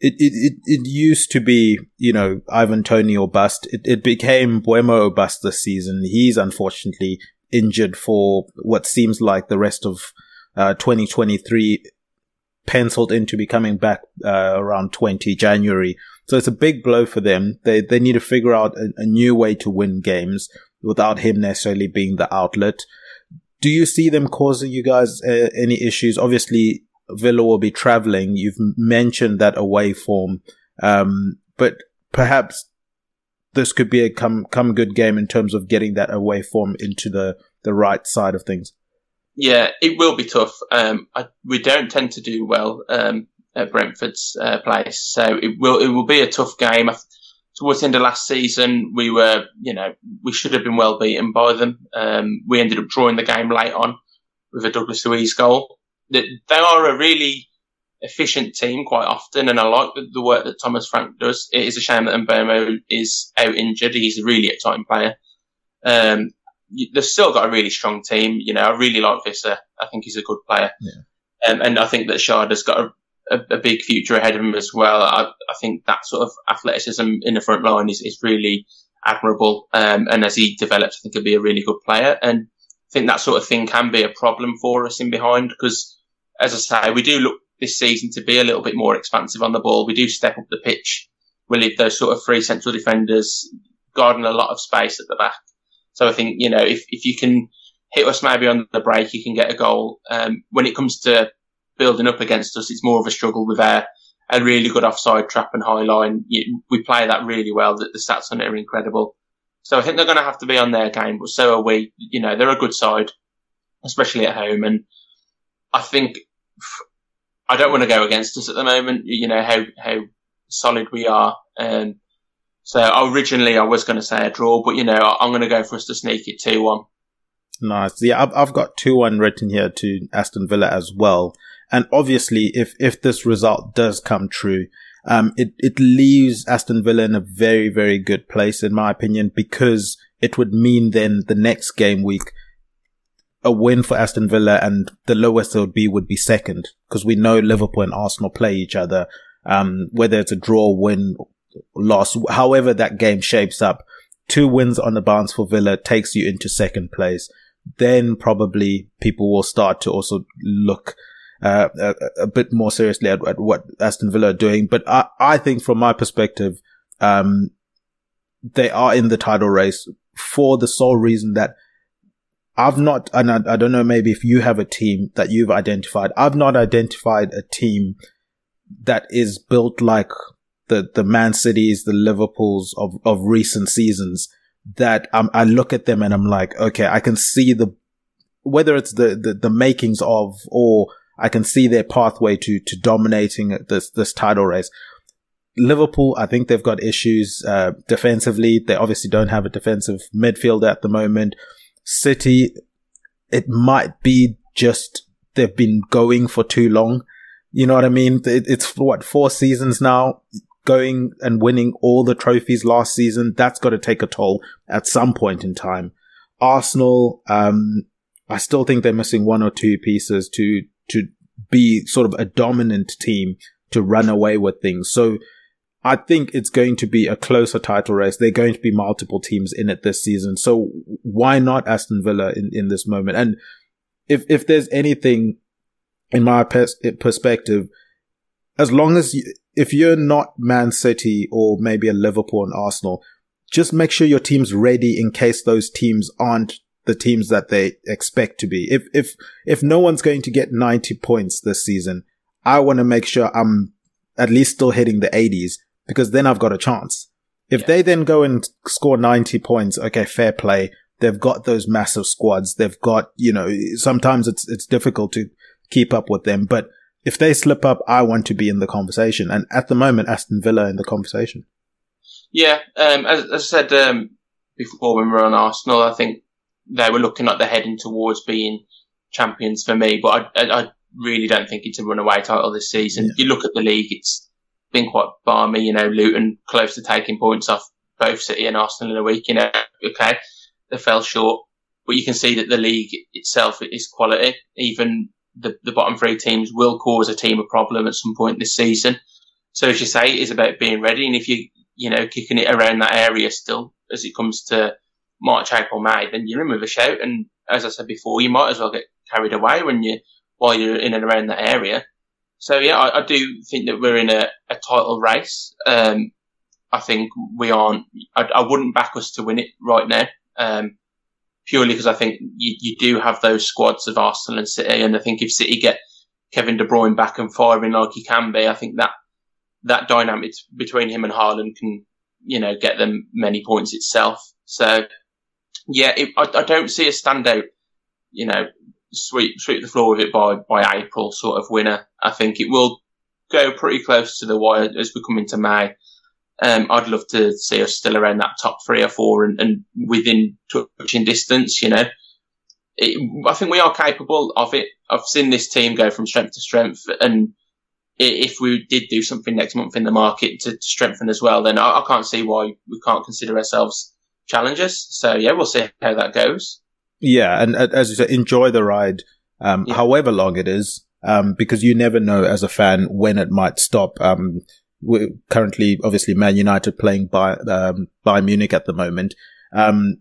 it, it, it, used to be, you know, Ivan Toney or bust. It, it became or bust this season. He's unfortunately injured for what seems like the rest of uh, 2023 penciled into becoming back uh, around 20 January. So it's a big blow for them. They they need to figure out a, a new way to win games without him necessarily being the outlet. Do you see them causing you guys uh, any issues? Obviously, Villa will be traveling. You've mentioned that away form, um, but perhaps this could be a come come good game in terms of getting that away form into the the right side of things. Yeah, it will be tough. Um, I, we don't tend to do well um, at Brentford's uh, place, so it will it will be a tough game. Towards the end of last season, we were, you know, we should have been well beaten by them. Um, we ended up drawing the game late on with a Douglas Luiz goal they are a really efficient team quite often, and I like the, the, work that Thomas Frank does. It is a shame that Mbeumo is out injured. He's a really exciting player. Um, they've still got a really strong team. You know, I really like Wissa. I think he's a good player. Yeah. Um, and I think that Schade has got a, a, a, big future ahead of him as well. I, I, think that sort of athleticism in the front line is, is really admirable. Um, and as he develops, I think he'll be a really good player. And I think that sort of thing can be a problem for us in behind because as I say, we do look this season to be a little bit more expansive on the ball. We do step up the pitch. We leave those sort of three central defenders guarding a lot of space at the back. So I think, you know, if, if you can hit us maybe on the break, you can get a goal. Um, when it comes to building up against us, it's more of a struggle with our, a really good offside trap and high line. We play that really well. The, the stats on it are incredible. So I think they're going to have to be on their game, but so are we. You know, they're a good side, especially at home. And I think I don't want to go against us at the moment. You know how how solid we are. Um, so originally I was going to say a draw, but you know I'm going to go for us to sneak it two one. Nice. Yeah, I've, got two one written here to Aston Villa as well. And obviously, if if this result does come true, um, it it leaves Aston Villa in a very very good place in my opinion because it would mean then the next game week a win for Aston Villa and the lowest it would be would be second because we know Liverpool and Arsenal play each other. Um, whether it's a draw, win, loss, however that game shapes up, two wins on the bounce for Villa takes you into second place. Then probably people will start to also look uh, a, a, bit more seriously at, at, what Aston Villa are doing. But I, I think from my perspective, um, they are in the title race for the sole reason that I've not, and I, I don't know, maybe if you have a team that you've identified, I've not identified a team that is built like the, the Man Cities, the Liverpools of, of recent seasons that um, I look at them and I'm like, okay, I can see the, whether it's the, the, the makings of, or I can see their pathway to, to dominating this, this title race. Liverpool, I think they've got issues, uh, defensively. They obviously don't have a defensive midfielder at the moment. City, it might be just they've been going for too long. You know what I mean? It's what, four seasons now? Going and winning all the trophies last season. That's got to take a toll at some point in time. Arsenal, um, I still think they're missing one or two pieces to to be sort of a dominant team to run away with things. So I think it's going to be a closer title race. There are going to be multiple teams in it this season. So why not Aston Villa in, in this moment? And if, if there's anything in my pers- perspective, as long as you, if you're not Man City or maybe a Liverpool and Arsenal, just make sure your team's ready in case those teams aren't the teams that they expect to be. If, if, if no one's going to get 90 points this season, I want to make sure I'm at least still hitting the 80s because then I've got a chance. If yeah. they then go and score 90 points, okay, fair play. They've got those massive squads. They've got, you know, sometimes it's, it's difficult to keep up with them, but if they slip up, I want to be in the conversation. And at the moment, Aston Villa in the conversation. Yeah. Um, as, as, I said, um, before when we were on Arsenal, I think they were looking like they're heading towards being champions for me, but I, I, I really don't think it's a runaway title this season. Yeah. You look at the league, it's been quite balmy, you know, Luton close to taking points off both City and Arsenal in a week, you know, okay, they fell short, but you can see that the league itself is quality. Even the, the bottom three teams will cause a team a problem at some point this season. So as you say, it is about being ready. And if you, you know, kicking it around that area still as it comes to March, April, May, then you're in with a shout. And as I said before, you might as well get carried away when you, while you're in and around that area. So yeah, I, I do think that we're in a, a title race. Um, I think we aren't, I, I, wouldn't back us to win it right now. Um, purely because I think you, you do have those squads of Arsenal and City. And I think if City get Kevin De Bruyne back and firing like he can be, I think that, that dynamic between him and Haaland can, you know, get them many points itself. So yeah, it, I, I, don't see a standout, you know, sweep sweep the floor with it by by April sort of winner. I think it will go pretty close to the wire as we come into May. Um, I'd love to see us still around that top three or four and, and within touching distance. You know, it, I think we are capable of it. I've seen this team go from strength to strength, and if we did do something next month in the market to, to strengthen as well, then I, I can't see why we can't consider ourselves challengers. So yeah, we'll see how that goes. Yeah, and as you said, enjoy the ride, um, yeah. however long it is, um, because you never know as a fan when it might stop. Um, we're currently, obviously, Man United playing by um, Bayern Munich at the moment. Um,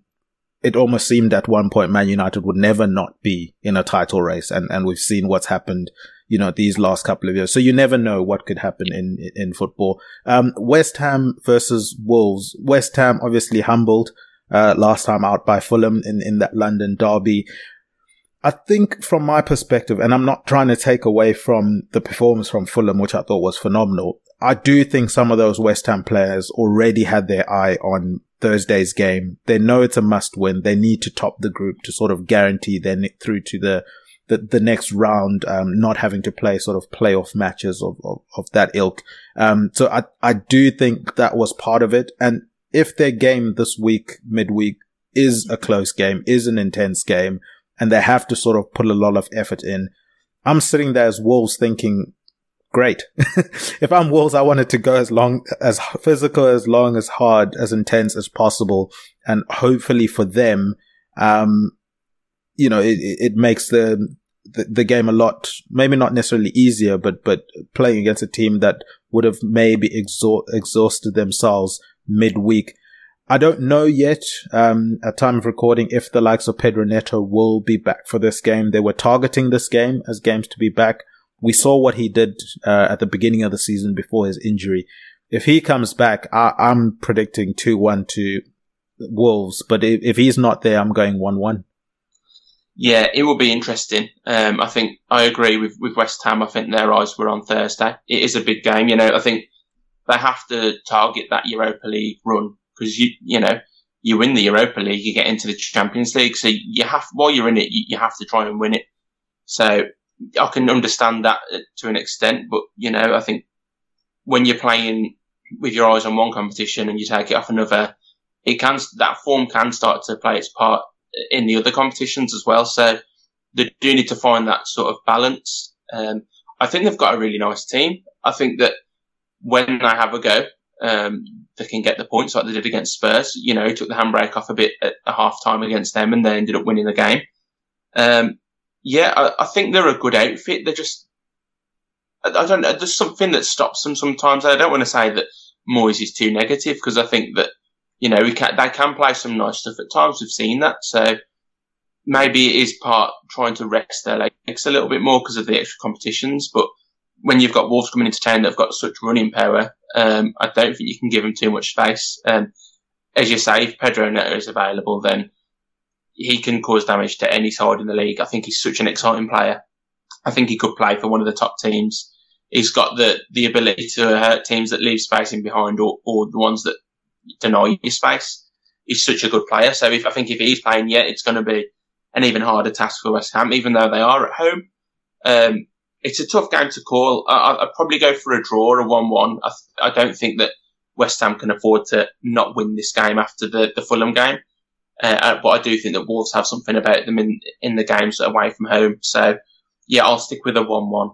it almost seemed at one point Man United would never not be in a title race, and and we've seen what's happened. You know, these last couple of years. So you never know what could happen in, in football. Um, West Ham versus Wolves. West Ham obviously humbled uh, last time out by Fulham in, in that London derby. I think from my perspective, and I'm not trying to take away from the performance from Fulham, which I thought was phenomenal. I do think some of those West Ham players already had their eye on Thursday's game. They know it's a must win. They need to top the group to sort of guarantee their through to the the, the next round, um, not having to play sort of playoff matches of, of, of that ilk. Um, so I, I do think that was part of it. And if their game this week, midweek, is a close game, is an intense game, and they have to sort of put a lot of effort in, I'm sitting there as Wolves thinking, great. if I'm Wolves, I want it to go as long, as physical, as long, as hard, as intense as possible. And hopefully for them, um, you know, it, it makes the, the, the game a lot, maybe not necessarily easier, but, but playing against a team that would have maybe exhaust, exhausted themselves midweek. I don't know yet, um, at time of recording, if the likes of Pedro Neto will be back for this game. They were targeting this game as games to be back. We saw what he did, uh, at the beginning of the season before his injury. If he comes back, I, am predicting 2-1 to Wolves, but if, if he's not there, I'm going 1-1. Yeah, it will be interesting. Um, I think I agree with, with West Ham. I think their eyes were on Thursday. It is a big game. You know, I think they have to target that Europa League run because you, you know, you win the Europa League, you get into the Champions League. So you have, while you're in it, you, you have to try and win it. So I can understand that to an extent, but you know, I think when you're playing with your eyes on one competition and you take it off another, it can, that form can start to play its part in the other competitions as well. So they do need to find that sort of balance. Um, I think they've got a really nice team. I think that when I have a go, um, they can get the points like they did against Spurs. You know, took the handbrake off a bit at a half time against them and they ended up winning the game. Um, yeah, I, I, think they're a good outfit. They're just, I, I don't know, there's something that stops them sometimes. I don't want to say that Moyes is too negative because I think that you know, can, they can play some nice stuff at times. We've seen that. So maybe it is part trying to rest their legs a little bit more because of the extra competitions. But when you've got Wolves coming into town that have got such running power, um, I don't think you can give them too much space. Um, as you say, if Pedro Neto is available, then he can cause damage to any side in the league. I think he's such an exciting player. I think he could play for one of the top teams. He's got the, the ability to hurt teams that leave space in behind or, or the ones that deny you space. He's such a good player. So if I think if he's playing yet, it's going to be an even harder task for West Ham, even though they are at home. Um, it's a tough game to call. I, would probably go for a draw, a one-one. I, I, don't think that West Ham can afford to not win this game after the, the Fulham game. Uh, uh but I do think that Wolves have something about them in in the games away from home. So yeah, I'll stick with a one-one.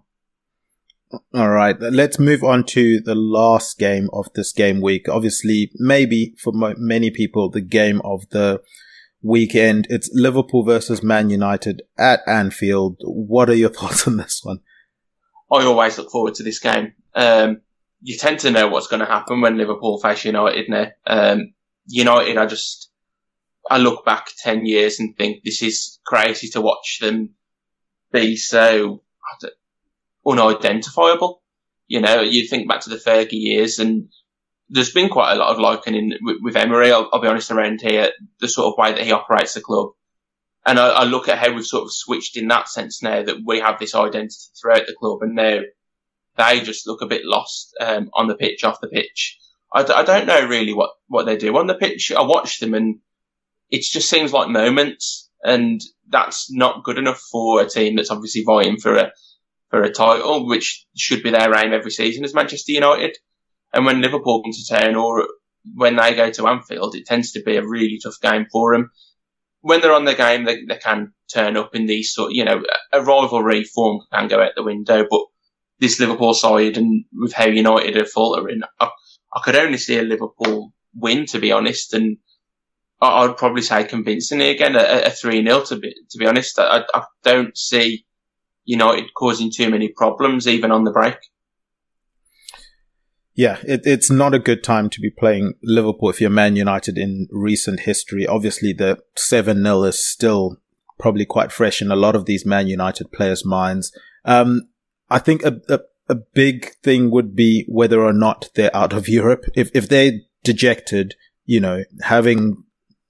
All right, let's move on to the last game of this game week. Obviously, maybe for many people, the game of the weekend. It's Liverpool versus Man United at Anfield. What are your thoughts on this one? I always look forward to this game. Um, you tend to know what's going to happen when Liverpool face United now. Um, United, I just, I look back 10 years and think this is crazy to watch them be so, unidentifiable. You know, you think back to the Fergie years and there's been quite a lot of likening with, with Emery, I'll, I'll, be honest, around here, the sort of way that he operates the club. And I, I, look at how we've sort of switched in that sense now that we have this identity throughout the club and now they just look a bit lost um, on the pitch, off the pitch. I d- I don't know really what, what they do on the pitch. I watch them and it just seems like moments and that's not good enough for a team that's obviously vying for a, for a title, which should be their aim every season as Manchester United. And when Liverpool come to town or when they go to Anfield, it tends to be a really tough game for them. When they're on their game, they, they can turn up in these sort, you know, a rivalry form can go out the window, but this Liverpool side and with how United are faltering, I, I could only see a Liverpool win, to be honest, and I, would probably say convincingly again, a, 3-0 to be, to be honest. I, I don't see United causing too many problems even on the break. Yeah, it, it's not a good time to be playing Liverpool if you're Man United in recent history. Obviously, the 7 0 is still probably quite fresh in a lot of these Man United players' minds. Um, I think a, a, a big thing would be whether or not they're out of Europe. If, if they're dejected, you know, having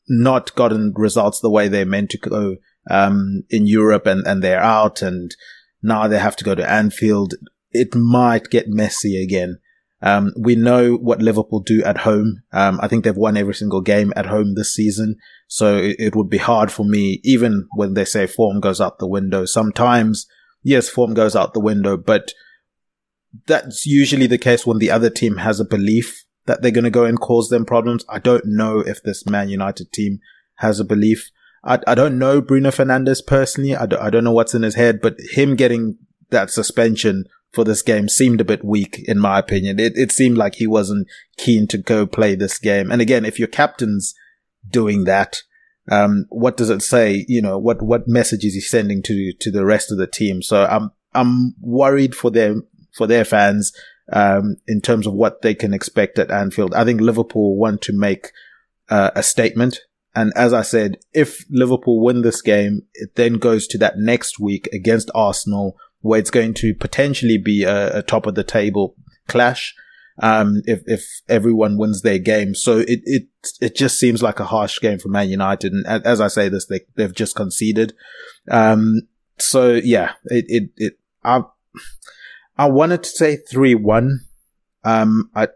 not gotten results the way they're meant to go um, in Europe and, and they're out and now they have to go to Anfield. It might get messy again. Um, we know what Liverpool do at home. Um, I think they've won every single game at home this season. So it, it, would be hard for me, even when they say form goes out the window. Sometimes, yes, form goes out the window, but that's usually the case when the other team has a belief that they're going to go and cause them problems. I don't know if this Man United team has a belief. I, I don't know Bruno Fernandes personally. I don't, I don't know what's in his head, but him getting that suspension for this game seemed a bit weak, in my opinion. It, it seemed like he wasn't keen to go play this game. And again, if your captain's doing that, um, what does it say? You know, what, what message is he sending to, to the rest of the team? So I'm, I'm worried for their, for their fans, um, in terms of what they can expect at Anfield. I think Liverpool want to make, uh, a statement. And as I said, if Liverpool win this game, it then goes to that next week against Arsenal where it's going to potentially be a, a top of the table clash. Um, if, if everyone wins their game. So it, it, it just seems like a harsh game for Man United. And as I say this, they, they've just conceded. Um, so yeah, it, it, it, I, I wanted to say 3-1. Um, I,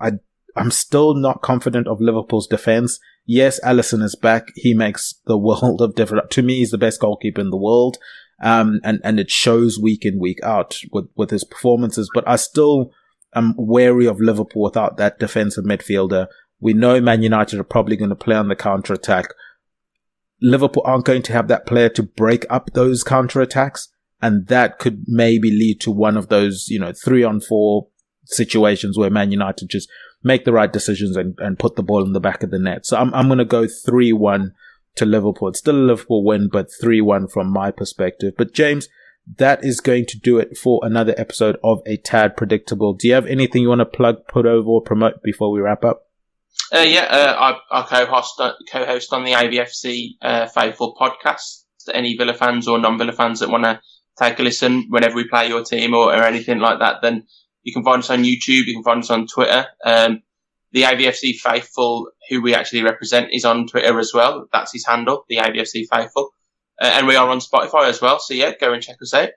I, I'm still not confident of Liverpool's defense. Yes, Alisson is back. He makes the world of difference. To me, he's the best goalkeeper in the world. Um, and, and it shows week in, week out with, with his performances. But I still am wary of Liverpool without that defensive midfielder. We know Man United are probably going to play on the counter attack. Liverpool aren't going to have that player to break up those counter attacks. And that could maybe lead to one of those, you know, three on four situations where Man United just make the right decisions and, and put the ball in the back of the net. So I'm, I'm going to go 3-1 to Liverpool. It's still a Liverpool win, but 3-1 from my perspective. But James, that is going to do it for another episode of A Tad Predictable. Do you have anything you want to plug, put over, or promote before we wrap up? Uh, yeah, uh, I, I co-host, uh, co-host on the AVFC uh, Faithful podcast. Any Villa fans or non-Villa fans that want to take a listen whenever we play your team or, or, anything like that, then you can find us on YouTube. You can find us on Twitter. Um, the AVFC Faithful, who we actually represent, is on Twitter as well. That's his handle, the AVFC Faithful. Uh, and we are on Spotify as well. So yeah, go and check us out.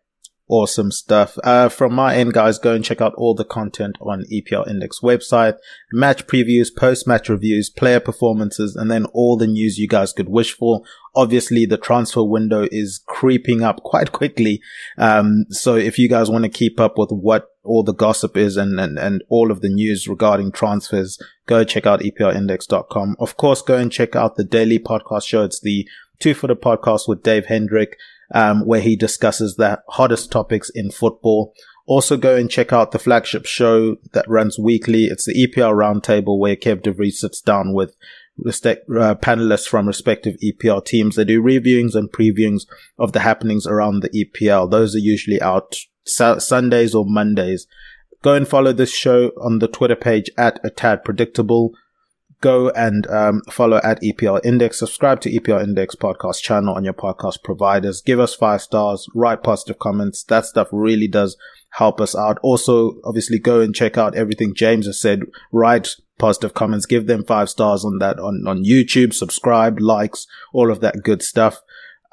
Awesome stuff. Uh, from my end, guys, go and check out all the content on EPL Index website, match previews, post-match reviews, player performances, and then all the news you guys could wish for. Obviously, the transfer window is creeping up quite quickly. Um, so if you guys want to keep up with what all the gossip is and, and, and all of the news regarding transfers, go check out EPLindex.com. Of course, go and check out the daily podcast show. It's the Two Footer podcast with Dave Hendrick um, where he discusses the hottest topics in football. Also go and check out the flagship show that runs weekly. It's the EPL Roundtable where Kev DeVries sits down with respect, uh, panelists from respective EPL teams. They do reviewings and previewings of the happenings around the EPL. Those are usually out su- Sundays or Mondays. Go and follow this show on the Twitter page at a tad predictable go and um, follow at EPL Index. Subscribe to EPL Index podcast channel on your podcast providers. Give us five stars. Write positive comments. That stuff really does help us out. Also, obviously, go and check out everything James has said. Write positive comments. Give them five stars on that on on YouTube. Subscribe, likes, all of that good stuff.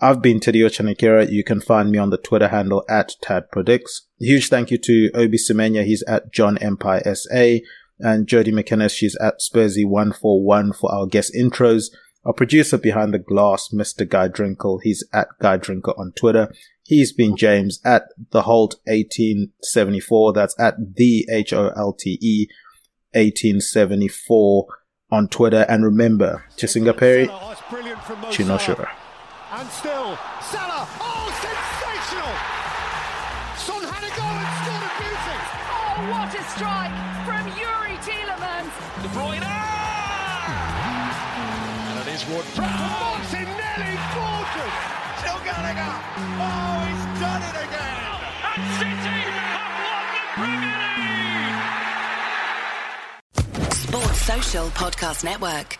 I've been Tadeo Chanakira. You can find me on the Twitter handle at Tad Predicts. Huge thank you to Obi Semenya. He's at John Empire SA and Jody McInnes. She's at Spursy141 for our guest intros. Our producer behind the glass, Mr. Guy Drinkle. He's at Guy Drinkle on Twitter. He's been James at the Holte 1874. That's at the H O L T E 1874 on Twitter. And remember, Chisinga Perry, Chinoshura. And still, Salah. Oh, sensational! Son had a go and scored a beauty. Oh, what a strike from Youri Tielemans. De Bruyne! And it is Wood. Martinelli, gorgeous! Still Gallagher! Oh, he's done it again! And City have won the Premier League. Sports Social Podcast Network.